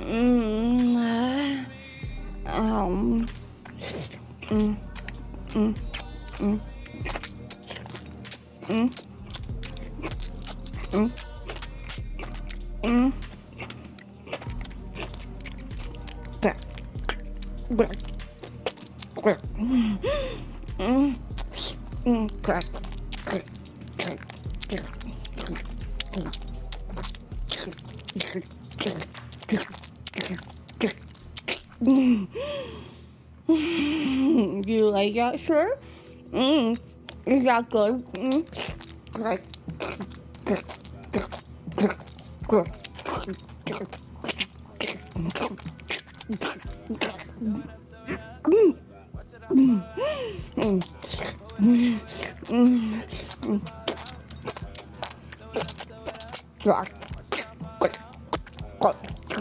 mm, uh, um, mm, mm, mm, mm, mm, mm. Mm, mm, blah. You like that, sir? Mm. Is that good? Mm. Do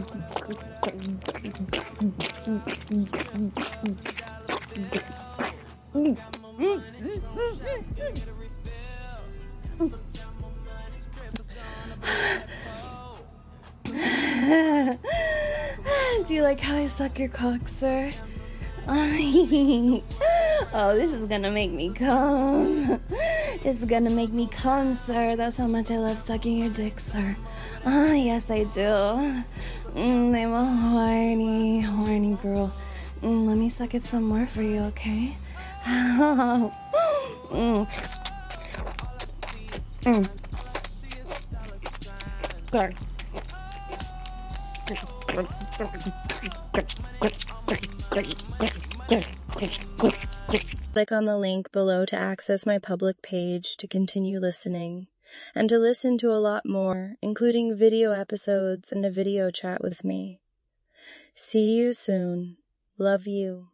you like how I suck your cock, sir? oh, this is gonna make me come. Is gonna make me come, sir. That's how much I love sucking your dick, sir. Ah, yes, I do. Mm, I'm a horny, horny girl. Mm, let me suck it some more for you, okay? mm. Mm. Click on the link below to access my public page to continue listening and to listen to a lot more, including video episodes and a video chat with me. See you soon. Love you.